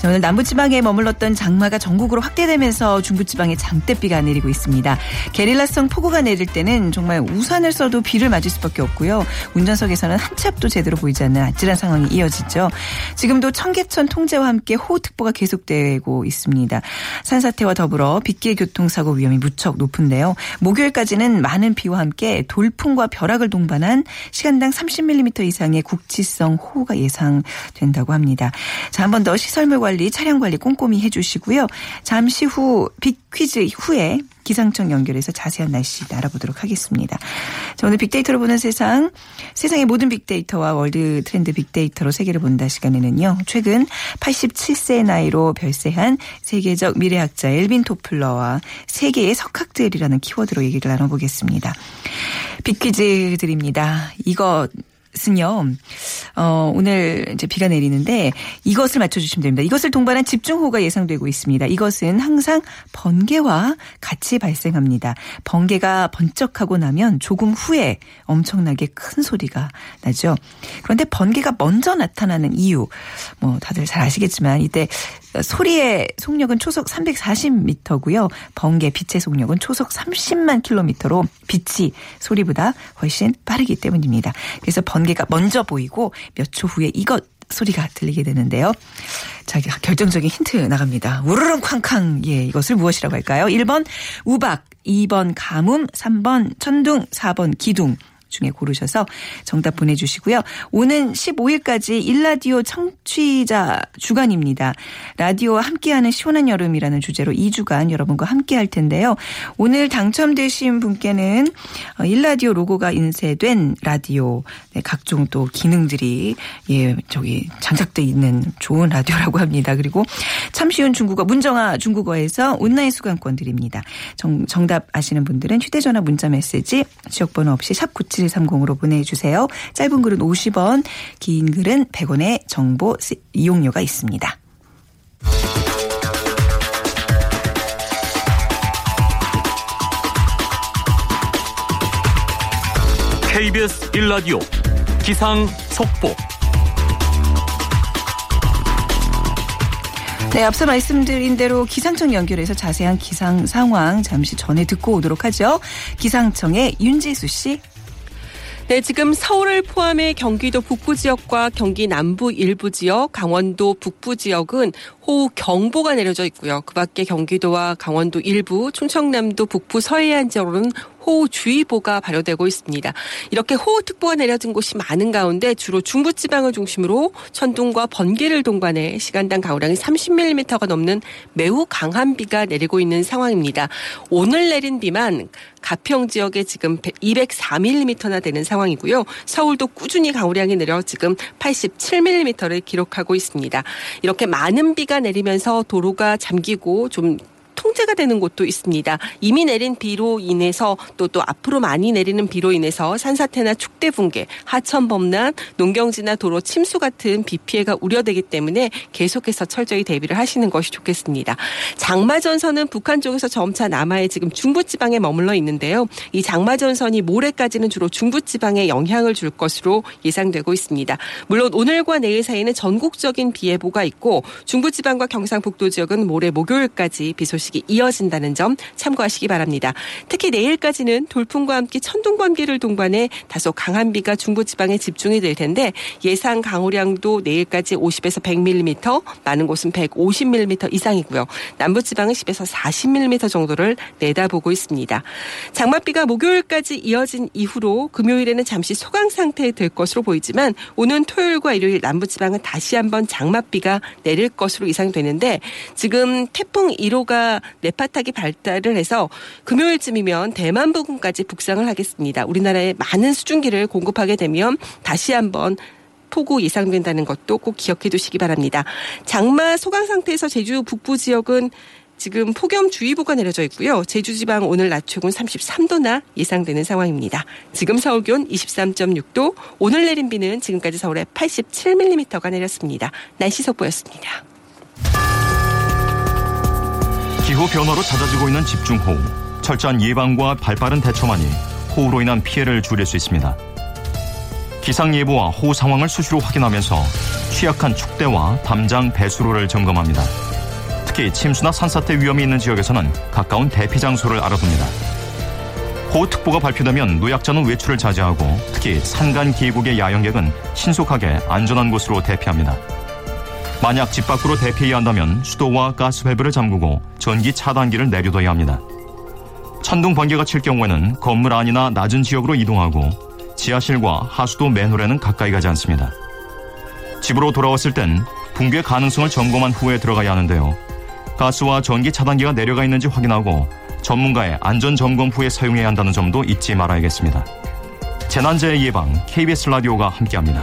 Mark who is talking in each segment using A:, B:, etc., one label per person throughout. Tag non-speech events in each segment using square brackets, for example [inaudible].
A: 자, 오늘 남부지방에 머물렀던 장마가 전국으로 확대되면서 중부지방에 장대비가 내리고 있습니다. 게릴라성 폭우가 내릴 때는 정말 우산을 써도 비를 맞을 수밖에 없고요. 운전석에서는 한치 앞도 제대로 보이지 않는 아찔한 상황이 이어지죠. 지금도 청계천 통제와 함께 호우특보가 계속되고 있습니다. 산사태와 더불어 빗길 교통사고 위험이 무척 높은데요. 목요일까지는 많은 비와 함께 돌풍과 벼락을 동반한 시간당 30mm 이상의 국지성 호우가 예상된다고 합니다. 자, 한 번 더 시설물 관리, 차량 관리 꼼꼼히 해주시고요. 잠시 후 빅퀴즈 후에 기상청 연결해서 자세한 날씨 알아보도록 하겠습니다. 자, 오늘 빅데이터로 보는 세상, 세상의 모든 빅데이터와 월드 트렌드 빅데이터로 세계를 본다 시간에는요. 최근 87세의 나이로 별세한 세계적 미래학자 엘빈 토플러와 세계의 석학들이라는 키워드로 얘기를 나눠보겠습니다. 빅퀴즈 드립니다. 이거 은요, 어, 오늘 이제 비가 내리는데 이것을 맞춰주시면 됩니다. 이것을 동반한 집중호우가 예상되고 있습니다. 이것은 항상 번개와 같이 발생합니다. 번개가 번쩍하고 나면 조금 후에 엄청나게 큰 소리가 나죠. 그런데 번개가 먼저 나타나는 이유, 뭐 다들 잘 아시겠지만 이때 소리의 속력은 초속 340m고요. 번개 빛의 속력은 초속 30만 킬로미터로 빛이 소리보다 훨씬 빠르기 때문입니다. 그래서 번 개가 먼저 보이고 몇 초 후에 이것 소리가 들리게 되는데요. 자, 결정적인 힌트 나갑니다. 우르릉 쾅쾅. 예, 이것을 무엇이라고 할까요? 1번 우박, 2번 가뭄, 3번 천둥, 4번 기둥. 중에 고르셔서 정답 보내주시고요. 오는 15일까지 일라디오 청취자 주간입니다. 라디오와 함께하는 시원한 여름이라는 주제로 2주간 여러분과 함께할 텐데요. 오늘 당첨되신 분께는 어, 일라디오 로고가 인쇄된 라디오 네, 각종 또 기능들이 예 저기 장착돼 있는 좋은 라디오라고 합니다. 그리고 참 쉬운 중국어 문정아 중국어에서 온라인 수강권 드립니다. 정, 정답 아시는 분들은 휴대전화 문자 메시지 지역번호 없이 샵 9730으로 보내주세요. 짧은 글은 50원, 긴 글은 100원의 정보 이용료가 있습니다.
B: KBS 1라디오 기상 속보
A: 네, 앞서 말씀드린 대로 기상청 연결해서 자세한 기상 상황 잠시 전에 듣고 오도록 하죠. 기상청의 윤지수 씨.
C: 네, 지금 서울을 포함해 경기도 북부 지역과 경기 남부 일부 지역, 강원도 북부 지역은 호우 경보가 내려져 있고요. 그 밖에 경기도와 강원도 일부, 충청남도 북부 서해안 지역으로는 호우주의보가 발효되고 있습니다. 이렇게 호우특보가 내려진 곳이 많은 가운데 주로 중부지방을 중심으로 천둥과 번개를 동반해 시간당 가우량이 30mm가 넘는 매우 강한 비가 내리고 있는 상황입니다. 오늘 내린 비만 가평 지역에 지금 204mm나 되는 상황이고요. 서울도 꾸준히 가우량이 내려 지금 87mm를 기록하고 있습니다. 이렇게 많은 비가 내리면서 도로가 잠기고 좀 통제가 되는 곳도 있습니다. 이미 내린 비로 인해서 또 또 앞으로 많이 내리는 비로 인해서 산사태나 축대 붕괴, 하천 범람, 농경지나 도로 침수 같은 비 피해가 우려되기 때문에 계속해서 철저히 대비를 하시는 것이 좋겠습니다. 장마 전선은 북한 쪽에서 점차 남하에 지금 중부 지방에 머물러 있는데요. 이 장마 전선이 모레까지는 주로 중부 지방에 영향을 줄 것으로 예상되고 있습니다. 물론 오늘과 내일 사이에는 전국적인 비 예보가 있고 중부 지방과 경상북도 지역은 모레 목요일까지 비 소식 이 이어 이어진다는 점 참고하시기 바랍니다. 특히 내일까지는 돌풍과 함께 천둥 번개를 동반해 다소 강한 비가 중부 지방에 집중이 될 텐데 예상 강우량도 내일까지 50에서 100mm, 많은 곳은 150mm 이상이고요. 남부 지방은 10에서 40mm 정도를 내다보고 있습니다. 장맛비가 목요일까지 이어진 이후로 금요일에는 잠시 소강 상태에 될 것으로 보이지만 오는 토요일과 일요일 남부 지방은 다시 한번 장맛비가 내릴 것으로 예상되는데 지금 태풍 1호가 네파타기 발달을 해서 금요일쯤이면 대만 부근까지 북상을 하겠습니다. 우리나라에 많은 수증기를 공급하게 되면 다시 한번 폭우 예상된다는 것도 꼭 기억해 두시기 바랍니다. 장마 소강 상태에서 제주 북부 지역은 지금 폭염주의보가 내려져 있고요. 제주지방 오늘 낮 최고는 33도나 예상되는 상황입니다. 지금 서울 기온 23.6도, 오늘 내린 비는 지금까지 서울에 87mm가 내렸습니다. 날씨 속보였습니다.
B: 기후 변화로 잦아지고 있는 집중호우. 철저한 예방과 발빠른 대처만이 호우로 인한 피해를 줄일 수 있습니다. 기상 예보와 호우 상황을 수시로 확인하면서 취약한 축대와 담장 배수로를 점검합니다. 특히 침수나 산사태 위험이 있는 지역에서는 가까운 대피 장소를 알아둡니다. 호우특보가 발표되면 노약자는 외출을 자제하고 특히 산간 계곡의 야영객은 신속하게 안전한 곳으로 대피합니다. 만약 집 밖으로 대피해야 한다면 수도와 가스 밸브를 잠그고 전기 차단기를 내려둬야 합니다. 천둥 번개가 칠 경우에는 건물 안이나 낮은 지역으로 이동하고 지하실과 하수도 맨홀에는 가까이 가지 않습니다. 집으로 돌아왔을 땐 붕괴 가능성을 점검한 후에 들어가야 하는데요. 가스와 전기 차단기가 내려가 있는지 확인하고 전문가의 안전 점검 후에 사용해야 한다는 점도 잊지 말아야겠습니다. 재난재해 예방 KBS 라디오가 함께합니다.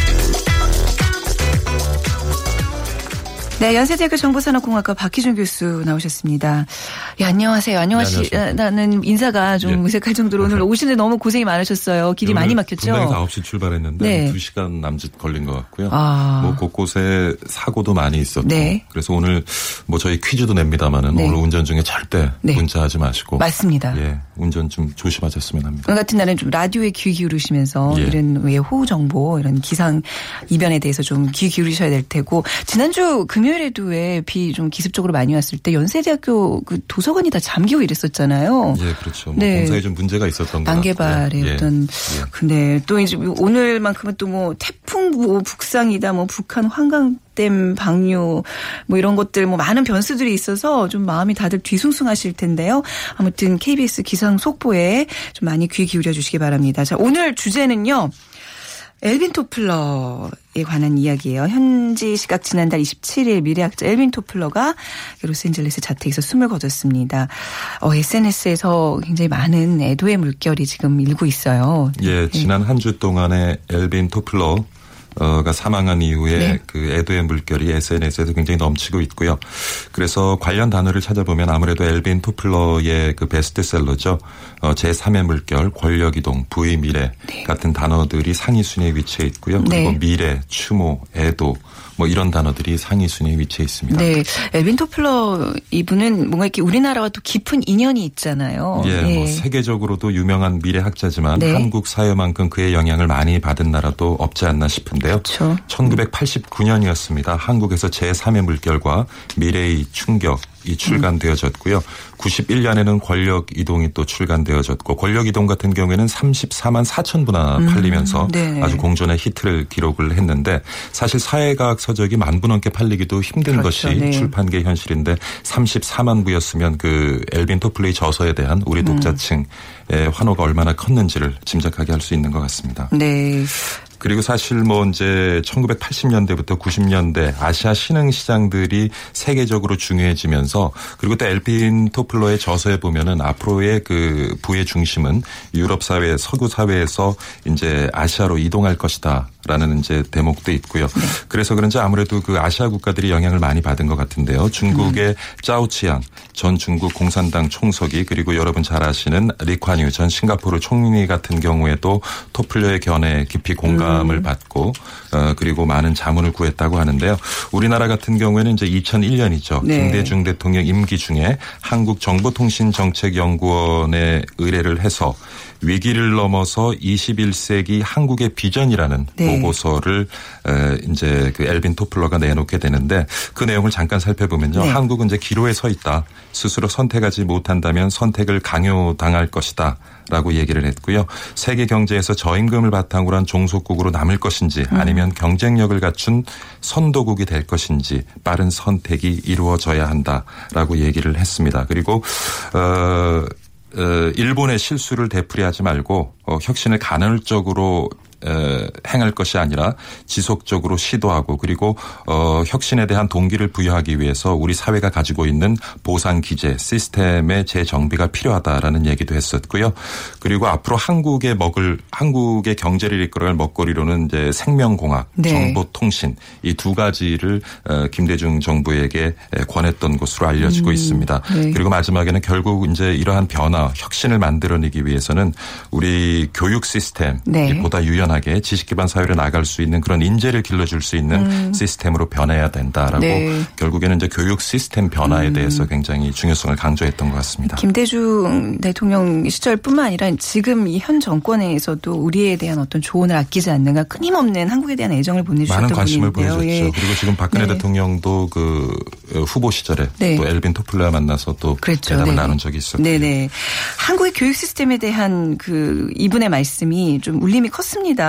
A: 네, 연세대학교 정보산업공학과 박희준 교수 나오셨습니다. 예, 안녕하세요. 안녕하시,
D: 네,
A: 인사가 좀
D: 예.
A: 어색할 정도로 오늘 [laughs] 오시는데 너무 고생이 많으셨어요. 길이 많이 막혔죠?
D: 분당에서 9시 출발했는데
A: 네.
D: 2시간 남짓 걸린 것 같고요.
A: 아.
D: 뭐 곳곳에 사고도 많이 있었고.
A: 네.
D: 그래서 오늘 뭐 저희 퀴즈도 냅니다만은
A: 네.
D: 오늘 운전 중에 절대
A: 네.
D: 문자하지 마시고.
A: 맞습니다.
D: 예, 운전 좀 조심하셨으면 합니다.
A: 오늘 같은 날은 좀 라디오에 귀 기울이시면서
D: 예.
A: 이런 외 호우 정보, 이런 기상 이변에 대해서 좀 귀 기울이셔야 될 테고 지난주 금요일에도 왜 비 좀 기습적으로 많이 왔을 때 연세대학교 그 도서관이 다 잠기고 이랬었잖아요.
D: 예, 그렇죠. 뭐
A: 네.
D: 공사에 좀 문제가 있었던 것
A: 난개발의
D: 같고요.
A: 어떤
D: 예.
A: 근데 또 이제 오늘만큼은 또 뭐 태풍 뭐 북상이다 뭐 북한 환강 댐 방류 뭐 이런 것들 뭐 많은 변수들이 있어서 좀 마음이 다들 뒤숭숭하실 텐데요. 아무튼 KBS 기상 속보에 좀 많이 귀 기울여 주시기 바랍니다. 자, 오늘 주제는요. 엘빈 토플러에 관한 이야기예요. 현지 시각 지난달 27일 미래학자 엘빈 토플러가 로스앤젤레스 자택에서 숨을 거뒀습니다. 어, SNS에서 굉장히 많은 애도의 물결이 지금 일고 있어요.
D: 예, 지난 한 주 동안에 엘빈 토플러 가 사망한 이후에
A: 네.
D: 그 애도의 물결이 SNS에서 굉장히 넘치고 있고요. 그래서 관련 단어를 찾아보면 아무래도 엘빈 토플러의 그 베스트셀러죠. 어, 제3의 물결, 권력이동, 부의 미래 같은 단어들이 상위 순위에 위치해 있고요. 그리고
A: 네.
D: 미래, 추모, 애도 뭐 이런 단어들이 상위 순위에 위치해 있습니다.
A: 네. 엘빈 토플러 이분은 뭔가 이렇게 우리나라와 또 깊은 인연이 있잖아요.
D: 예, 뭐 세계적으로도 유명한 미래학자지만
A: 네.
D: 한국 사회만큼 그의 영향을 많이 받은 나라도 없지 않나 싶은데요.
A: 그렇죠.
D: 1989년이었습니다. 한국에서 제3의 물결과 미래의 충격 이 출간되어졌고요. 91년에는 권력 이동이 또 출간되어졌고 권력 이동 같은 경우에는 34만 4천 부나 팔리면서
A: 네.
D: 아주 공존의 히트를 기록을 했는데 사실 사회과학 서적이 만 부 넘게 팔리기도 힘든
A: 그렇죠.
D: 것이
A: 네.
D: 출판계 현실인데 34만 부였으면 그 엘빈 토플레이 저서에 대한
A: 음.
D: 우리 독자층의 환호가 얼마나 컸는지를 짐작하게 할 수 있는 것 같습니다.
A: 네.
D: 그리고 사실 뭐 이제 1980년대부터 90년대 아시아 신흥 시장들이 세계적으로 중요해지면서 그리고 또 엘빈 토플러의 저서에 보면은 앞으로의 그 부의 중심은 유럽 사회, 서구 사회에서 이제 아시아로 이동할 것이다 라는 이제 대목도 있고요. 그래서 그런지 아무래도 그 아시아 국가들이 영향을 많이 받은 것 같은데요. 중국의 자오쯔양 전 중국 공산당 총서기 그리고 여러분 잘 아시는 리콴유 전 싱가포르 총리 같은 경우에도 토플러의 견해에 깊이 공감 을 상담을
A: 음.
D: 받고 어, 그리고 많은 자문을 구했다고 하는데요. 우리나라 같은 경우에는 이제 2001년이죠.
A: 네.
D: 김대중 대통령 임기 중에 한국정보통신정책연구원에 의뢰를 해서 위기를 넘어서 21세기 한국의 비전이라는
A: 네.
D: 보고서를 에, 이제 그 엘빈 토플러가 내놓게 되는데 그 내용을 잠깐 살펴보면요.
A: 네.
D: 한국은 이제 기로에 서 있다. 스스로 선택하지 못한다면 선택을 강요당할 것이다. 라고 얘기를 했고요. 세계 경제에서 저임금을 바탕으로 한 종속국으로 남을 것인지
A: 음.
D: 아니면 경쟁력을 갖춘 선도국이 될 것인지 빠른 선택이 이루어져야 한다라고 얘기를 했습니다. 그리고 어 어, 일본의 실수를 되풀이하지 말고 어, 혁신을 간헐적으로 에, 행할 것이 아니라 지속적으로 시도하고 그리고 어, 혁신에 대한 동기를 부여하기 위해서 우리 사회가 가지고 있는 보상 기제 시스템의 재정비가 필요하다라는 얘기도 했었고요. 그리고 앞으로 한국의 먹을 한국의 경제를 이끌어갈 먹거리로는 이제 생명공학,
A: 네.
D: 정보통신 이 두 가지를 어, 김대중 정부에게 에, 권했던 것으로 알려지고 있습니다.
A: 네.
D: 그리고 마지막에는 결국 이제 이러한 변화, 혁신을 만들어내기 위해서는 우리 교육 시스템이
A: 네.
D: 보다 유연 하게 지식 기반 사회로 나갈 수 있는 그런 인재를 길러줄 수 있는 시스템으로 변해야 된다라고
A: 음. 네.
D: 결국에는 이제 교육 시스템 변화에 대해서 굉장히 중요성을 강조했던 것 같습니다.
A: 김대중 대통령 시절뿐만 아니라 지금 이 현 정권에서도 우리에 대한 어떤 조언을 아끼지 않는가 끊임없는 한국에 대한 애정을 보내주셨던
D: 많은 관심을
A: 분인데요.
D: 보여줬죠.
A: 예.
D: 그리고 지금 박근혜
A: 네.
D: 대통령도 그 후보 시절에
A: 네.
D: 또 엘빈 토플러와 만나서 또
A: 그랬죠.
D: 대답을
A: 네.
D: 나눈 적이 있었고
A: 네네. 한국의 교육 시스템에 대한 그 이분의 말씀이 좀 울림이 컸습니다.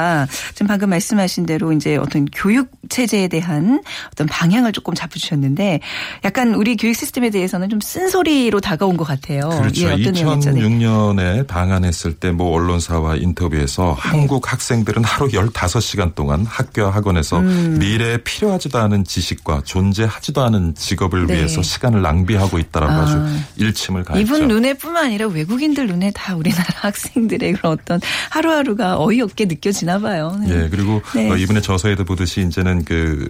A: 지금 방금 말씀하신 대로 이제 어떤 교육 체제에 대한 어떤 방향을 조금 잡으셨는데 약간 우리 교육 시스템에 대해서는 좀 쓴소리로 다가온 것 같아요.
D: 그렇죠.
A: 예, 어떤 내용이죠? 네.
D: 2006년에 방한했을 때 뭐 언론사와 인터뷰에서 한국 학생들은 하루 15시간 동안 학교와 학원에서
A: 음.
D: 미래에 필요하지도 않은 지식과 존재하지도 않은 직업을
A: 네.
D: 위해서 시간을 낭비하고 있다라고
A: 아.
D: 아. 주 일침을 가했죠.
A: 이분 눈에뿐만 아니라 외국인들 눈에 다 우리나라 [laughs] 학생들의 그런 어떤 하루하루가 어이없게 느껴지나 봐요. 네.
D: 예, 그리고
A: 네.
D: 어, 이분의 저서에도 보듯이 이제는 그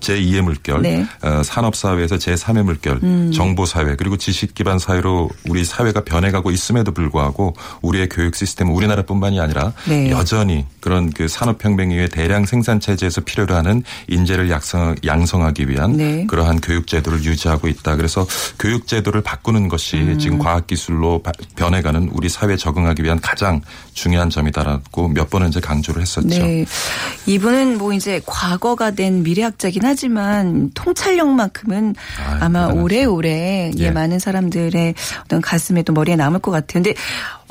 D: 제2의 물결,
A: 네. 음.
D: 어, 산업사회에서 제3의 물결, 정보사회, 그리고 지식기반 사회로 우리 사회가 변해가고 있음에도 불구하고 우리의 교육 시스템은 우리나라뿐만이 아니라
A: 네.
D: 여전히 그런 그 산업혁명 이후에 대량 생산체제에서 필요로 하는 인재를 양성, 양성하기 위한
A: 네.
D: 그러한 교육제도를 유지하고 있다. 그래서 교육제도를 바꾸는 것이
A: 음.
D: 지금 과학기술로 바- 변해가는 우리 사회에 적응하기 위한 가장 중요한 점이다라고 몇 번은 이제 강조를 했었죠.
A: 네. 이분은 뭐 이제 과거가 된 미래학자긴 하지만 통찰력만큼은
D: 아유,
A: 아마
D: 대단하죠.
A: 오래오래 예,
D: 예.
A: 많은 사람들의 어떤 가슴에 또 머리에 남을 것 같아요. 근데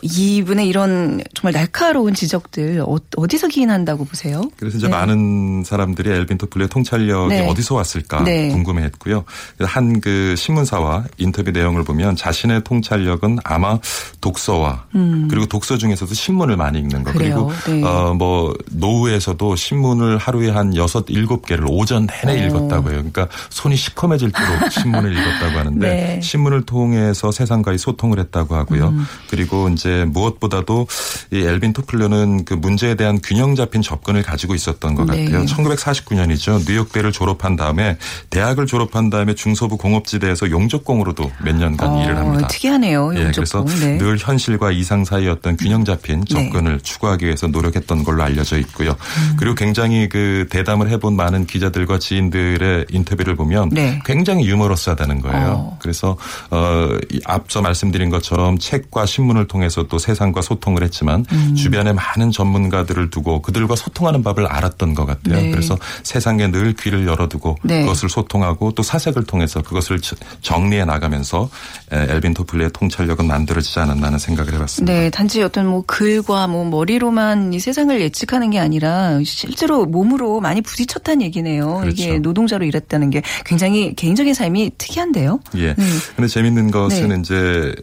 A: 이분의 이런 정말 날카로운 지적들 어- 어디서 기인한다고 보세요?
D: 그래서 이제
A: 네.
D: 많은 사람들이 엘빈 토플러의 통찰력이
A: 네.
D: 어디서 왔을까
A: 네.
D: 궁금해했고요. 한 그 신문사와 인터뷰 내용을 보면 자신의 통찰력은 아마 독서와 그리고 독서 중에서도 신문을 많이 읽는 거
A: 음. 그래요.
D: 그리고
A: 네.
D: 어뭐 노후에서도 신문을 하루에 한 여섯 일곱 개를 오전 내내
A: 어.
D: 읽었다고 해요. 그러니까 손이 시커매질 도록 [laughs] 신문을 읽었다고 하는데
A: 네.
D: 신문을 통해서 세상과의 소통을 했다고 하고요.
A: 음.
D: 그리고 이제 무엇보다도 이 엘빈 토플러는 그 문제에 대한 균형 잡힌 접근을 가지고 있었던 것
A: 네.
D: 같아요. 1949년이죠. 뉴욕대를 졸업한 다음에 대학을 졸업한 다음에 중서부 공업지대에서 용접공으로도 몇 년간
A: 어,
D: 일을 합니다.
A: 특이하네요.
D: 예, 그래서
A: 용접공. 네.
D: 늘 현실과 이상 사이 어떤 균형 잡힌 접근을 추구하기 위해서 노력했던 걸로 알려져 있고요.
A: 음.
D: 그리고 굉장히 그 대담을 해본 많은 기자들과 지인들의 인터뷰를 보면
A: 네.
D: 굉장히 유머러스하다는 거예요.
A: 어.
D: 그래서 어, 이 앞서 말씀드린 것처럼 책과 신문을 통해서 또 세상과 소통을 했지만
A: 음.
D: 주변에 많은 전문가들을 두고 그들과 소통하는 법을 알았던 것 같아요.
A: 네.
D: 그래서 세상에 늘 귀를 열어두고
A: 네.
D: 그것을 소통하고 또 사색을 통해서 그것을 저- 정리해 나가면서 에, 엘빈 토플리의 통찰력은 만들어지지 않았나 하는 생각을 해봤습니다.
A: 네, 단지 어떤 뭐 글과 뭐 머리로만 이 세상을 예측하는 게 아니라 실제로 몸으로 많이 부딪혔다는 얘기네요.
D: 그렇죠.
A: 이게 노동자로 일했다는 게 굉장히 개인적인 삶이 특이한데요.
D: 예.
A: 네.
D: 근데 재밌는 것은
A: 네.
D: 이제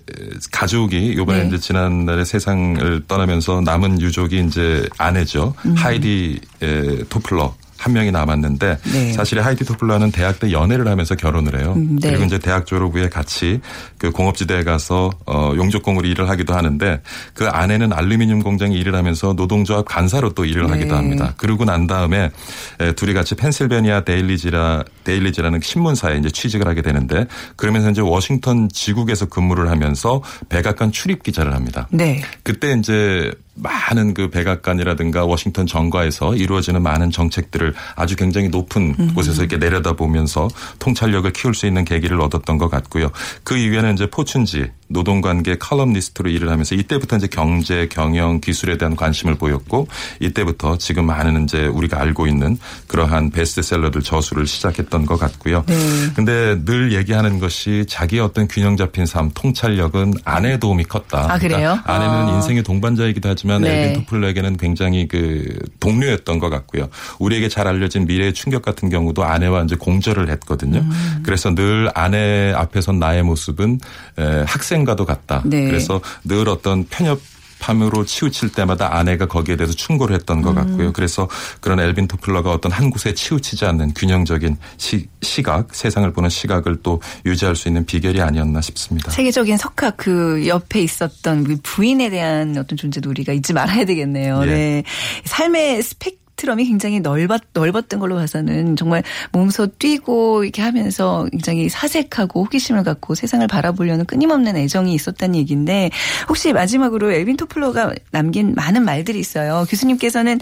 D: 가족이 요번에
A: 네.
D: 이제 지난 날에 세상을 떠나면서 남은 유족이 이제 아내죠.
A: 음.
D: 하이디 에, 토플러. 한 명이 남았는데
A: 네.
D: 사실 하이디 토플러는 대학 때 연애를 하면서 결혼을 해요.
A: 음, 네.
D: 그리고 이제 대학 졸업 후에 같이 그 공업지대에 가서 어 용접공으로 일을 하기도 하는데 그 아내는 알루미늄 공장에 일을 하면서 노동조합 간사로 또 일을
A: 네.
D: 하기도 합니다. 그러고 난 다음에 에, 둘이 같이 펜실베니아 데일리지라 데일리지라는 신문사에 이제 취직을 하게 되는데 그러면서 이제 워싱턴 지국에서 근무를 하면서 백악관 출입 기자를 합니다.
A: 네.
D: 그때 이제 많은 그 백악관이라든가 워싱턴 정가에서 이루어지는 많은 정책들을 아주 굉장히 높은
A: 음.
D: 곳에서 이렇게 내려다보면서 통찰력을 키울 수 있는 계기를 얻었던 것 같고요. 그 이후에는 이제 포춘지 노동관계 칼럼니스트로 일을 하면서 이때부터 이제 경제, 경영, 기술에 대한 관심을 보였고 이때부터 지금 많은 이제 우리가 알고 있는 그러한 베스트셀러들 저수를 시작했던 것 같고요.
A: 네.
D: 근데 늘 얘기하는 것이 자기의 어떤 균형 잡힌 삶, 통찰력은 아내의 도움이 컸다.
A: 아, 그래요?
D: 아내는
A: 아.
D: 인생의 동반자이기도 하지만
A: 네.
D: 엘빈 토플러에게는 굉장히 그 동료였던 것 같고요. 우리에게 잘 알려진 미래의 충격 같은 경우도 아내와 이제 공절을 했거든요.
A: 음.
D: 그래서 늘 아내 앞에선 나의 모습은 에, 학생과도 같다.
A: 네.
D: 그래서 늘 어떤 편협 함으로 치우칠 때마다 아내가 거기에 대해서 충고를 했던
A: 음.
D: 것 같고요. 그래서 그런 엘빈 토플러가 어떤 한 곳에 치우치지 않는 균형적인 시, 시각, 세상을 보는 시각을 또 유지할 수 있는 비결이 아니었나 싶습니다.
A: 세계적인 석학 그 옆에 있었던 그 부인에 대한 어떤 존재도 우리가 잊지 말아야 되겠네요.
D: 예.
A: 네. 삶의 스펙트럼이 굉장히 넓었, 넓었던 걸로 봐서는 정말 몸소 뛰고 이렇게 하면서 굉장히 사색하고 호기심을 갖고 세상을 바라보려는 끊임없는 애정이 있었다는 얘기인데 혹시 마지막으로 엘빈 토플러가 남긴 많은 말들이 있어요. 교수님께서는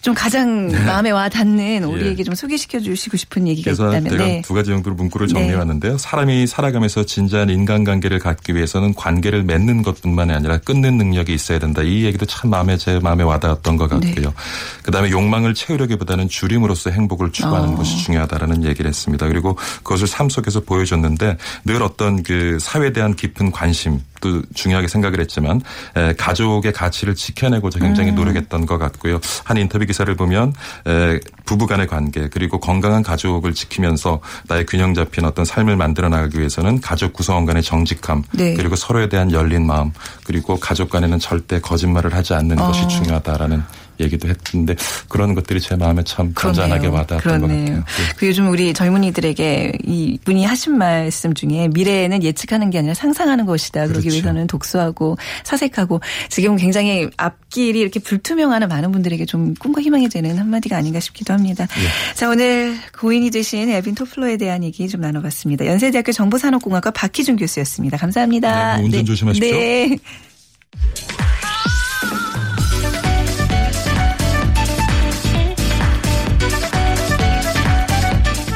A: 좀 가장 마음에 와 닿는 우리에게 좀 소개시켜 주시고 싶은 얘기가
D: 네. 그래서
A: 있다면
D: 제가
A: 네.
D: 두 가지 정도로 문구를 정리해
A: 네.
D: 왔는데요. 사람이 살아가면서 진지한 인간관계를 갖기 위해서는 관계를 맺는 것뿐만이 아니라 끊는 능력이 있어야 된다. 이 얘기도 참 마음에 제 마음에 와닿았던 것
A: 네.
D: 같고요. 그다음에 욕망을 채우려기보다는 줄임으로써 행복을 추구하는
A: 어.
D: 것이 중요하다라는 얘기를 했습니다. 그리고 그것을 삶 속에서 보여줬는데 늘 어떤 그 사회에 대한 깊은 관심 또 중요하게 생각을 했지만 에, 가족의 가치를 지켜내고자 굉장히 노력했던 것 같고요. 한 인터뷰 기사를 보면 에, 부부간의 관계 그리고 건강한 가족을 지키면서 나의 균형 잡힌 어떤 삶을 만들어 나가기 위해서는 가족 구성원 간의 정직함
A: 네.
D: 그리고 서로에 대한 열린 마음 그리고 가족 간에는 절대 거짓말을 하지 않는 것이
A: 어.
D: 중요하다라는 얘기도 했는데 그런 것들이 제 마음에 참 잔잔하게 와닿았던 것
A: 그렇네요.
D: 같아요. 네.
A: 그 요즘 우리 젊은이들에게 이 분이 하신 말씀 중에 미래에는 예측하는 게 아니라 상상하는 것이다. 그러기
D: 그렇죠.
A: 위해서는 독서하고 사색하고 지금 굉장히 앞길이 이렇게 불투명한 많은 분들에게 좀 꿈과 희망이 되는 한마디가 아닌가 싶기도 합니다.
D: 예.
A: 자 오늘 고인이 되신 에빈 토플러에 대한 얘기 좀 나눠봤습니다. 연세대학교 정보산업공학과 박희준 교수였습니다. 감사합니다.
D: 네, 운전 조심하십시오.
A: 네.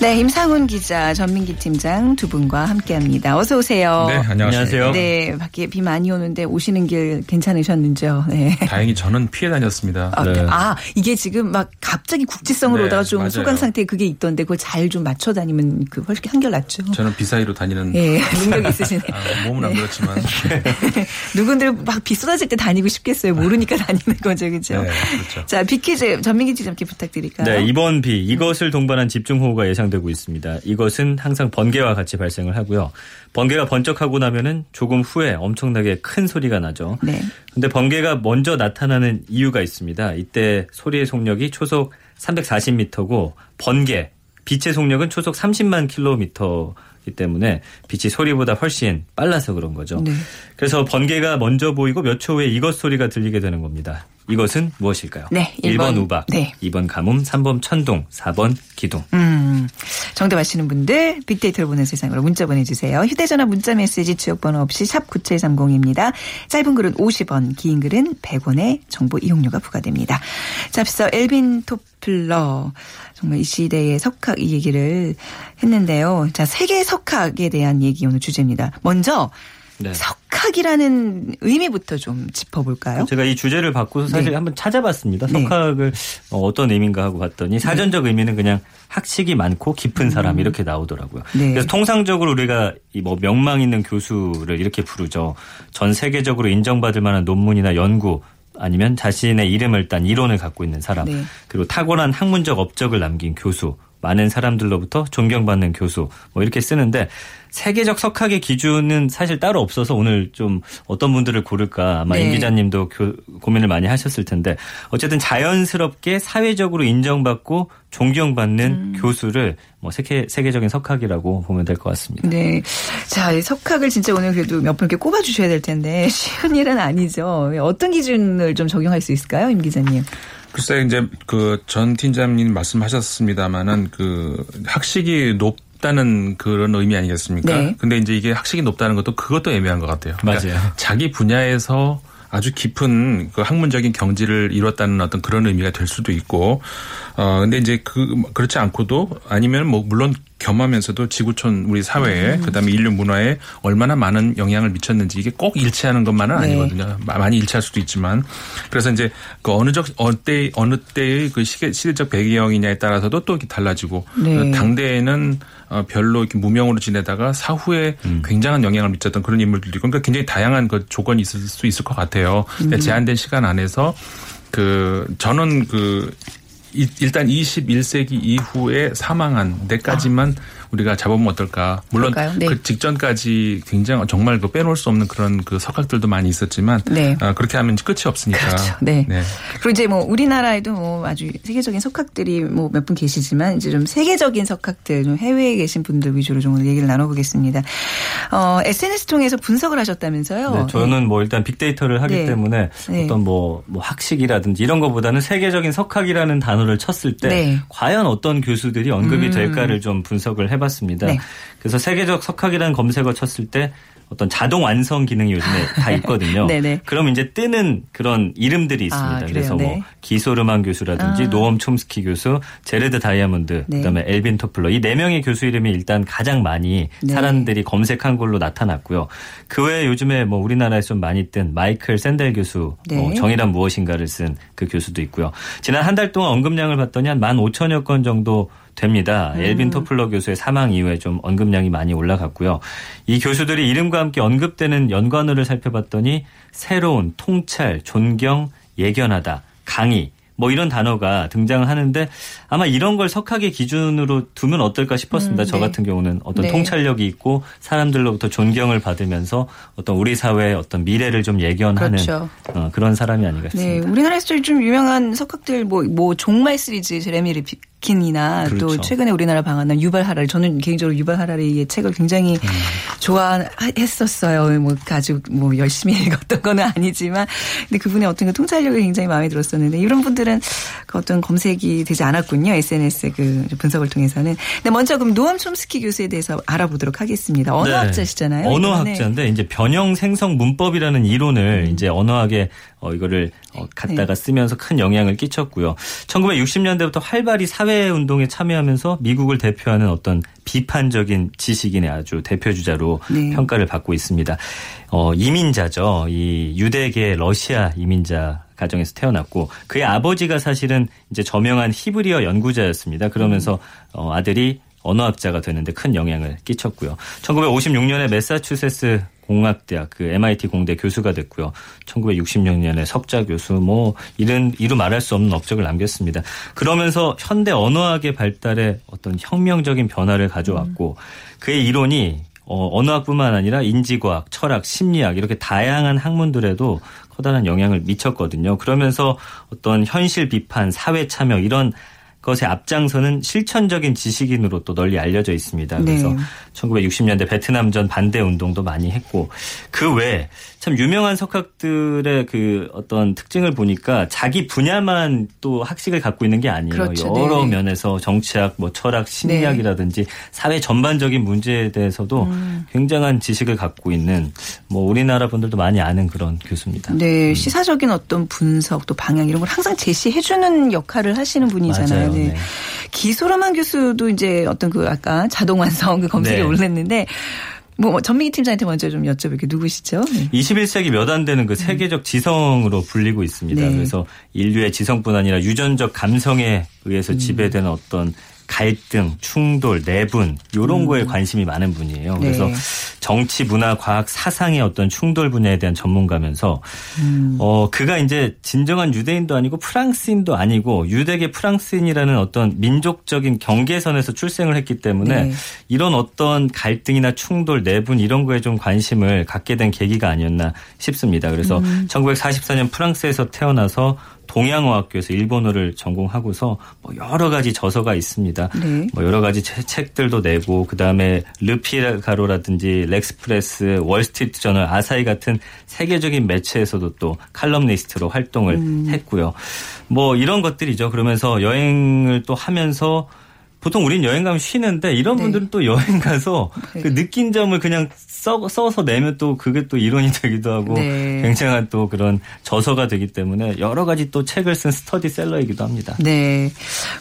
A: 네, 임상훈 기자, 전민기 팀장 두 분과 함께합니다. 어서 오세요.
E: 네, 안녕하세요.
A: 네, 밖에 비 많이 오는데 오시는 길 괜찮으셨는지요? 네.
E: 다행히 저는 피해 다녔습니다.
A: 아,
E: 네.
A: 아, 이게 지금 막 갑자기 국지성으로
E: 네,
A: 오다가 좀
E: 맞아요.
A: 소강 상태에 그게 있던데 그걸 잘 좀 맞춰 다니면 그 훨씬 한결 낫죠.
E: 저는 비사이로 다니는
A: 예, 능력이 있으시네. [laughs]
E: 아, 몸은 안 그렇지만 [laughs]
A: 누군들 막 비 쏟아질 때 다니고 싶겠어요. 모르니까 다니는 거죠, 그죠?
E: 네, 그렇죠.
A: 자, 빅퀴즈 전민기 기자님께 부탁드릴까요?
F: 네, 이번 비 이것을 동반한 집중호우가 예상 되고 있습니다. 이것은 항상 번개와 같이 발생을 하고요. 번개가 번쩍하고 나면은 조금 후에 엄청나게 큰 소리가 나죠.
A: 네.
F: 근데 번개가 먼저 나타나는 이유가 있습니다. 이때 소리의 속력이 초속 340m고 번개 빛의 속력은 초속 30만 킬로미터 이기 때문에 빛이 소리보다 훨씬 빨라서 그런 거죠.
A: 네.
F: 그래서 번개가 먼저 보이고 몇 초 후에 이것 소리가 들리게 되는 겁니다. 이것은 무엇일까요?
A: 네,
F: 1번,
A: 일 번.
F: 우박,
A: 네.
F: 2번 가뭄, 3번 천둥, 4번 기둥.
A: 음, 정답 아시는 분들 빅데이터를 보는 세상으로 문자 보내주세요. 휴대전화 문자 메시지 지역번호 없이 샵 9730입니다. 짧은 글은 50원, 긴 글은 100원의 정보 이용료가 부과됩니다. 자, 앞서 엘빈 토플러 정말 이 시대의 석학 이 얘기를 했는데요. 자, 세계 석학에 대한 얘기 오늘 주제입니다. 먼저
F: 네.
A: 석학이라는 의미부터 좀 짚어볼까요?
F: 제가 이 주제를 바꿔서 사실
A: 네.
F: 한번 찾아봤습니다.
A: 네.
F: 석학을 어, 어떤 의미인가 하고 봤더니 사전적 의미는 그냥 학식이 많고 깊은 사람 이렇게 나오더라고요.
A: 음. 네.
F: 그래서 통상적으로 우리가 이뭐 명망 있는 교수를 이렇게 부르죠. 전 세계적으로 인정받을 만한 논문이나 연구 아니면 자신의 이름을 딴 이론을 갖고 있는 사람
A: 네.
F: 그리고 탁월한 학문적 업적을 남긴 교수 많은 사람들로부터 존경받는 교수 뭐 이렇게 쓰는데 세계적 석학의 기준은 사실 따로 없어서 오늘 좀 어떤 분들을 고를까 아마
A: 네.
F: 임 기자님도 교- 고민을 많이 하셨을 텐데 어쨌든 자연스럽게 사회적으로 인정받고 존경받는 교수를 뭐 세계 세계적인 석학이라고 보면 될 것 같습니다.
A: 네. 자, 이 석학을 진짜 오늘 그래도 몇 분 이렇게 꼽아 주셔야 될 텐데 [laughs] 쉬운 일은 아니죠. 어떤 기준을 좀 적용할 수 있을까요, 임 기자님?
E: 글쎄 이제 그 전 팀장님 말씀하셨습니다마는 그 학식이 높 다는 그런 의미 아니겠습니까?
A: 네.
E: 근데 이제 이게 학식이 높다는 것도 그것도 애매한 것 같아요. 그러니까
F: 맞아요.
E: 자기 분야에서 아주 깊은 그 학문적인 경지를 이뤘다는 어떤 그런 의미가 될 수도 있고, 어 근데 이제 그 그렇지 않고도 아니면 뭐 물론 겸하면서도 지구촌 우리 사회에
A: 음.
E: 그다음에 인류 문화에 얼마나 많은 영향을 미쳤는지 이게 꼭 일치하는 것만은
A: 네.
E: 아니거든요. 마- 많이 일치할 수도 있지만 그래서 이제 그 어느 적 어느 때 어느 때의 그 시계 시대적 배경이냐에 따라서도 또 이렇게 달라지고
A: 네.
E: 당대에는 어, 별로 이렇게 무명으로 지내다가 사후에 굉장한 영향을 미쳤던 그런 인물들이 있고 그러니까 굉장히 다양한 그 조건이 있을 수 있을 것 같아요. 근데 제한된 시간 안에서 그 저는 그 이- 일단 21세기 이후에 사망한 데까지만 우리가 잡으면 어떨까. 물론?
A: 네.
E: 그 직전까지 굉장히 정말 그 빼놓을 수 없는 그런 그 석학들도 많이 있었지만
A: 네.
E: 아, 그렇게 하면 끝이 없으니까.
A: 그렇죠. 네.
E: 네.
A: 그리고 이제 뭐 우리나라에도 뭐 아주 세계적인 석학들이 뭐 몇 분 계시지만 이제 좀 세계적인 석학들, 좀 해외에 계신 분들 위주로 좀 오늘 얘기를 나눠보겠습니다. 어, SNS 통해서 분석을 하셨다면서요?
F: 네, 저는 뭐 일단 빅데이터를 하기
A: 네.
F: 때문에
A: 네.
F: 어떤 뭐, 뭐 학식이라든지 이런 것보다는 세계적인 석학이라는 단어를 쳤을 때
A: 네.
F: 과연 어떤 교수들이 언급이
A: 음.
F: 될까를 좀 분석을 해 봤습니다.
A: 네.
F: 그래서 세계적 석학이라는 검색어 쳤을 때 어떤 자동 완성 기능이 요즘에 다 있거든요.
A: 네네. [laughs]
F: 그럼 이제 뜨는 그런 이름들이 있습니다.
A: 아?
F: 그래서 뭐
A: 네.
F: 기소르만 교수라든지
A: 아.
F: 노엄 촘스키 교수, 제레드 다이아몬드,
A: 네.
F: 그다음에 엘빈 토플러 이 네 명의 교수 이름이 일단 가장 많이
A: 네.
F: 사람들이 검색한 걸로 나타났고요. 그 외에 요즘에 뭐 우리나라에서 좀 많이 뜬 마이클 샌델 교수,
A: 네.
F: 어, 정의란 무엇인가를 쓴 그 교수도 있고요. 지난 한 달 동안 언급량을 봤더니 한 15,000여 건 정도 됩니다.
A: 음.
F: 엘빈 토플러 교수의 사망 이후에 좀 언급량이 많이 올라갔고요. 이 교수들이 이름과 함께 언급되는 연관어를 살펴봤더니 새로운, 통찰, 존경, 예견하다, 강의 뭐 이런 단어가 등장하는데 아마 이런 걸 석학의 기준으로 두면 어떨까 싶었습니다.
A: 음,
F: 저
A: 네.
F: 같은 경우는 어떤
A: 네.
F: 통찰력이 있고 사람들로부터 존경을 받으면서 어떤 우리 사회의 어떤 미래를 좀 예견하는
A: 그렇죠.
F: 어, 그런 사람이 아닌가
A: 네,
F: 싶습니다.
A: 우리나라에서 좀 유명한 석학들 뭐, 뭐 종말 시리즈 제레미 리 킨이나 또
F: 그렇죠.
A: 최근에 우리나라 방한한 유발 하라리 저는 개인적으로 유발 하라리의 책을 굉장히
F: 음.
A: 좋아했었어요. 뭐 아주 뭐 열심히 [laughs] 읽었던 거는 아니지만 근데 그분의 어떤 그 통찰력이 굉장히 마음에 들었었는데 이런 분들은 그 어떤 검색이 되지 않았군요. SNS 그 분석을 통해서는. 근데 먼저 그럼 노암 촘스키 교수에 대해서 알아보도록 하겠습니다.
F: 네.
A: 언어학자시잖아요. 이번에.
F: 언어학자인데 이제 변형 생성 문법이라는 이론을 이제 언어학에 어, 이거를 어, 갖다가 쓰면서 큰 영향을 끼쳤고요. 1960년대부터 활발히 사회 운동에 참여하면서 미국을 대표하는 어떤 비판적인 지식인의 아주 대표 주자로
A: 네.
F: 평가를 받고 있습니다. 어, 이민자죠. 이 유대계 러시아 이민자 가정에서 태어났고 그의 아버지가 사실은 이제 저명한 히브리어 연구자였습니다. 그러면서 어, 아들이 언어학자가 되는데 큰 영향을 끼쳤고요. 1956년에 매사추세츠 공학대학 그 MIT 공대 교수가 됐고요. 1966년에 석자 교수 뭐 이런 이루 말할 수 없는 업적을 남겼습니다. 그러면서 현대 언어학의 발달에 어떤 혁명적인 변화를 가져왔고 그의 이론이 어, 언어학뿐만 아니라 인지과학, 철학, 심리학 이렇게 다양한 학문들에도 커다란 영향을 미쳤거든요. 그러면서 어떤 현실 비판, 사회 참여 이런 것에 앞장서는 실천적인 지식인으로 또 널리 알려져 있습니다. 그래서
A: 네.
F: 1960년대 베트남전 반대 운동도 많이 했고 그 외에 참 유명한 석학들의 그 어떤 특징을 보니까 자기 분야만 또 학식을 갖고 있는 게 아니에요.
A: 그렇죠.
F: 여러
A: 네.
F: 면에서 정치학, 뭐 철학, 심리학이라든지 사회 전반적인 문제에 대해서도
A: 음.
F: 굉장한 지식을 갖고 있는 뭐 우리나라 분들도 많이 아는 그런 교수입니다.
A: 네, 시사적인 어떤 분석 또 방향 이런 걸 항상 제시해주는 역할을 하시는 분이잖아요.
F: 맞아요.
A: 네.
F: 네.
A: 기소로만 교수도 이제 어떤 그 아까 자동 완성 그 검색에
F: 네.
A: 올랐는데 뭐 전민기 팀장한테 먼저 좀 여쭤볼게요. 누구시죠? 네.
F: 21세기 몇 안 되는 그 세계적 지성으로 불리고 있습니다.
A: 네.
F: 그래서 인류의 지성뿐 아니라 유전적 감성에 의해서
A: 음.
F: 지배되는 어떤 갈등, 충돌, 내분 이런 거에 관심이 많은 분이에요.
A: 네.
F: 그래서 정치, 문화, 과학, 사상의 어떤 충돌 분야에 대한 전문가면서 어 그가 이제 진정한 유대인도 아니고 프랑스인도 아니고 유대계 프랑스인이라는 어떤 민족적인 경계선에서 출생을 했기 때문에
A: 네.
F: 이런 어떤 갈등이나 충돌, 내분 이런 거에 좀 관심을 갖게 된 계기가 아니었나 싶습니다. 그래서 1944년 프랑스에서 태어나서 동양어학교에서 일본어를 전공하고서 뭐 여러 가지 저서가 있습니다.
A: 네.
F: 뭐 여러 가지 책- 책들도 내고 그다음에 르피가로라든지 렉스프레스, 월스트리트 저널, 아사히 같은 세계적인 매체에서도 또 칼럼니스트로 활동을
A: 음.
F: 했고요. 뭐 이런 것들이죠. 그러면서 여행을 또 하면서 보통 우린 여행 가면 쉬는데 이런
A: 네.
F: 분들은 또 여행 가서
A: 네.
F: 그 느낀 점을 그냥 써, 써서 내면 또 그게 또 이론이 [laughs] 되기도 하고
A: 네.
F: 굉장한 또 그런 저서가 되기 때문에 여러 가지 또 책을 쓴 스터디셀러이기도 합니다.
A: 네.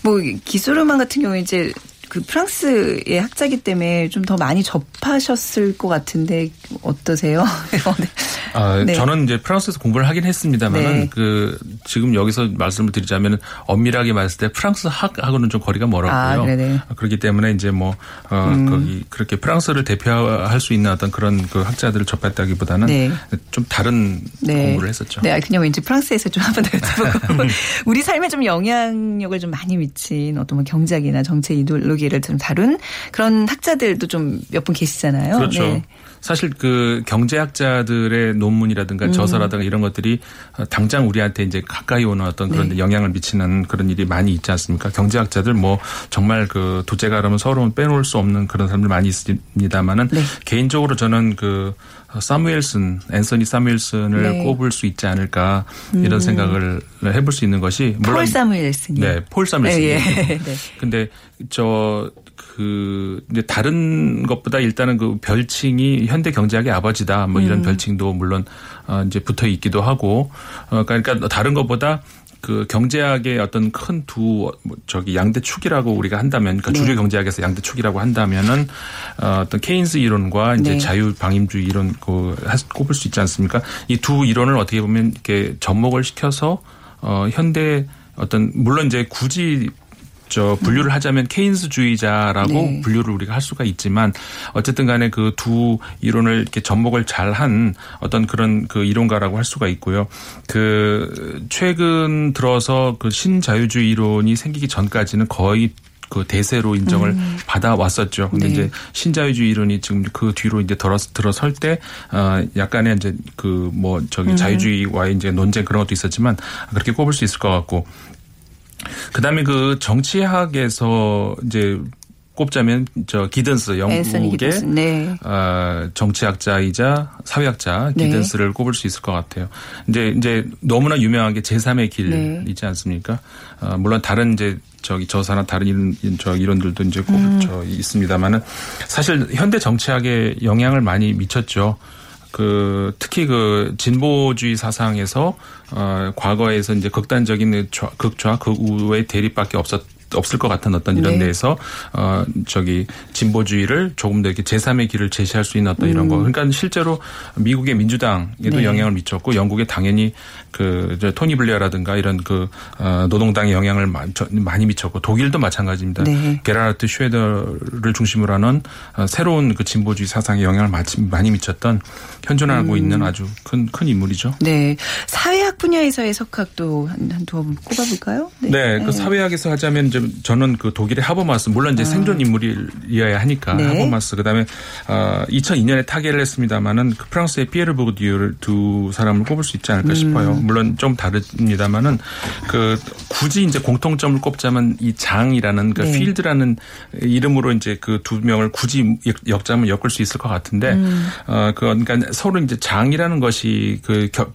A: 뭐 기술음악 같은 경우에 이제 그 프랑스의 학자기 때문에 좀 더 많이 접하셨을 것 같은데 어떠세요? [laughs] 네.
E: 아,
A: 네.
E: 저는 이제 프랑스에서 공부를 하긴 했습니다만은
A: 네.
E: 그 지금 여기서 말씀을 드리자면 엄밀하게 말했을 때 프랑스 학하고는 좀 거리가 멀었고요.
A: 아, 네네.
E: 그렇기 때문에 이제 뭐 어,
A: 음.
E: 거기 그렇게 프랑스를 대표할 수 있는 어떤 그런 그 학자들을 접했다기보다는
A: 네.
E: 좀 다른 공부를 했었죠.
A: 네, 그냥 왠지 프랑스에서 좀 한번 더 [laughs] 여쭤보고 우리 삶에 좀 영향력을 좀 많이 미친 어떤 뭐 경제학이나 정치 이데 올로기를 좀 다룬 그런 학자들도 좀 몇 분 계시잖아요.
E: 그렇죠.
A: 네.
E: 사실 그 경제학자들의 논문이라든가
A: 음.
E: 저서라든가 이런 것들이 어, 당장 우리한테 이제 가까이 오는 어떤 그런
A: 네.
E: 영향을 미치는 그런 일이 많이 있지 않습니까? 경제학자들 뭐 정말 그 도제가 그러면 서로 빼놓을 수 없는 그런 사람들 많이 있습니다만은
A: 네.
E: 개인적으로 저는 그 사무엘슨, 앤서니 사무엘슨을
A: 네. 음.
E: 꼽을 수 있지 않을까 이런 생각을 해볼 수 있는 것이 물론
A: 폴 사무엘슨이.
E: 네, 폴 사무엘슨.
A: 예, 예. [laughs] 네.
E: 근데 저 그 이제 다른 것보다 일단은 그 별칭이 현대 경제학의 아버지다 뭐
A: 음.
E: 이런 별칭도 물론 어 이제 붙어 있기도 하고 어 그러니까 다른 것보다 그 경제학의 어떤 큰 두 저기 양대 축이라고 우리가 한다면 그러니까
A: 네.
E: 주류 경제학에서 양대 축이라고 한다면은 어 어떤 케인스 이론과 이제
A: 네.
E: 자유 방임주의 이론 그 할- 꼽을 수 있지 않습니까? 이 두 이론을 어떻게 보면 이렇게 접목을 시켜서 어 현대 어떤 물론 이제 굳이 저 분류를 하자면 케인스주의자라고
A: 네.
E: 분류를 우리가 할 수가 있지만 어쨌든 간에 그 두 이론을 이렇게 접목을 잘 한 어떤 그런 그 이론가라고 할 수가 있고요. 그 최근 들어서 그 신자유주의 이론이 생기기 전까지는 거의 그 대세로 인정을 받아왔었죠. 근데
A: 네.
E: 이제 신자유주의 이론이 지금 그 뒤로 이제 들어 들어설 때 어, 약간의 이제 그 뭐 저기 자유주의와의 이제 논쟁 그런 것도 있었지만 그렇게 꼽을 수 있을 것 같고 그다음에 그 정치학에서 이제 꼽자면 저 기든스 영국의.
A: 네.
E: 어, 정치학자이자 사회학자
A: 네.
E: 기든스를 꼽을 수 있을 것 같아요. 이제 이제 너무나 유명한 게 제3의 길
A: 네.
E: 있지 않습니까? 어, 물론 다른 이제 저기 저사나 다른 이론 저 이론들도 이제 꼽
A: 음.
E: 저 있습니다만은 사실 현대 정치학에 영향을 많이 미쳤죠. 그 특히 그 진보주의 사상에서 어 과거에서 이제 극단적인 좌- 극좌 극우의 대립밖에 없었 없을 것 같은 어떤 이런
A: 네.
E: 데에서 어 저기 진보주의를 조금 더 이렇게 제3의 길을 제시할 수 있는 어떤 이런 거. 그러니까 실제로 미국의 민주당에도
A: 음. 네.
E: 영향을 미쳤고 영국에 당연히 그저 토니 블레어라든가 이런 그 어, 노동당의 영향을 많- 많이 미쳤고 독일도 마찬가지입니다.
A: 네.
E: 게라르트 슈에더를 중심으로 하는 어, 새로운 그 진보주의 사상에 영향을 많이 미쳤던 현존하고
A: 음.
E: 있는 아주 큰 큰 인물이죠.
A: 네. 사회학 분야에서의 석학도 한, 한 두어 분 꼽아볼까요?
E: 네, 그 사회학에서 하자면 이제 저는 그 독일의 하버마스 물론 이제 생존 인물이어야 하니까
A: 아. 네.
E: 하버마스 그다음에 어 2002년에 타계를 했습니다마는 그 프랑스의 피에르 보르디유를 두 사람을 꼽을 수 있지
A: 음.
E: 않을까 싶어요. 물론 좀 다릅니다마는 그 굳이 이제 공통점을 꼽자면 이 장이라는 그
A: 네.
E: 필드라는 이름으로 이제 그 두 명을 굳이 역- 역자면 엮을 수 있을 것 같은데
A: 음.
E: 어 그러니까 서로 이제 장이라는 것이 그 겹,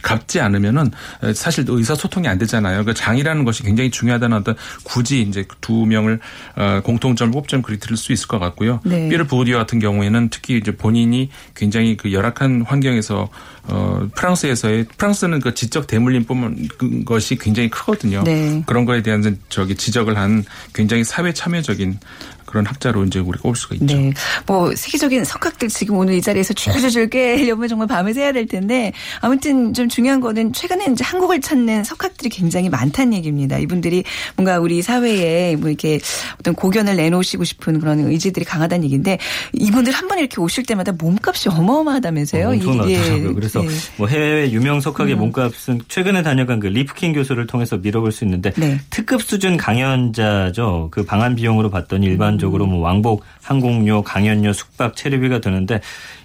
E: 이- 같지 않으면은 사실 의사 소통이 안 되잖아요. 그 장이라는 것이 굉장히 중요하다는 어떤 굳이 이제 두 명을 어, 공통점을 꼽자면 그리 들을 수 있을 것 같고요.
A: 네.
E: 피에르 부디오 같은 경우에는 특히 이제 본인이 굉장히 그 열악한 환경에서 어 프랑스에서의 프랑스는 그 지적 대물림뿐만 그 것이 굉장히 크거든요.
A: 네.
E: 그런 거에 대한 저기 지적을 한 굉장히 사회 참여적인 그런 학자로 이제 우리가 꼽을 수가 있죠.
A: 네. 뭐, 세계적인 석학들 지금 오늘 이 자리에서 줄줄줄 깨려면 정말 밤을 새야 될 텐데, 아무튼 좀 중요한 거는 최근에 이제 한국을 찾는 석학들이 굉장히 많다는 얘기입니다. 이분들이 뭔가 우리 사회에 뭐 이렇게 어떤 고견을 내놓으시고 싶은 그런 의지들이 강하다는 얘기인데 이분들 한 번 이렇게 오실 때마다 몸값이 어마어마하다면서요.
F: 어, 엄청나더라고요.
A: 예,
F: 그래서
A: 예.
F: 뭐 해외 유명 석학의 몸값은 최근에 다녀간 그 리프킨 교수를 통해서 미뤄볼 수 있는데
A: 네.
F: 특급 수준 강연자죠. 그 방한 비용으로 봤더니 일반 적으로 뭐 왕복, 항공료, 강연료, 숙박, 체류비가 드는데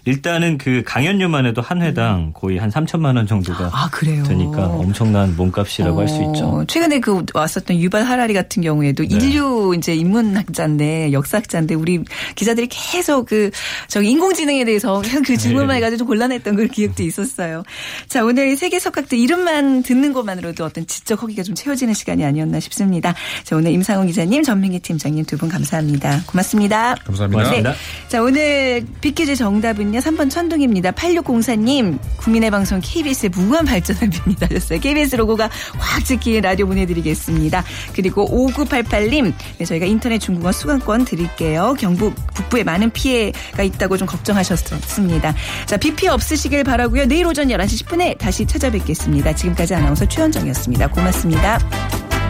F: 일단은 그 강연료만 해도 한 회당 거의 한 3천만 원 정도가
A: 아 그래요.
F: 되니까 엄청난 몸값이라고 할수 있죠.
A: 어, 최근에 그 왔었던 유발 하라리 같은 경우에도
F: 네.
A: 인류 이제 인문학자인데 역사학자인데 우리 기자들이 계속 그 저기 인공지능에 대해서 그 질문만
F: 네.
A: 해가지고 좀 곤란했던 그 기억도 있었어요. 자 오늘 세계 석학들 이름만 듣는 것만으로도 어떤 지적 허기가 좀 채워지는 시간이 아니었나 싶습니다. 자 오늘 임상훈 기자님, 전민기 팀장님 두 분 감사합니다. 고맙습니다.
D: 감사합니다.
F: 고맙습니다.
A: 네. 자, 오늘 빅퀴즈 정답은요. 3번 천둥입니다. 8604님, 국민의 방송 KBS의 무궁한 발전을 빕니다. 하셨어요. KBS 로고가 확 찍힌 라디오 보내드리겠습니다. 그리고 5988님, 네, 저희가 인터넷 중국어 수강권 드릴게요. 경북 북부에 많은 피해가 있다고 좀 걱정하셨습니다. 자, 비 피해 없으시길 바라고요. 내일 오전 11시 10분에 다시 찾아뵙겠습니다. 지금까지 아나운서 최현정이었습니다. 고맙습니다.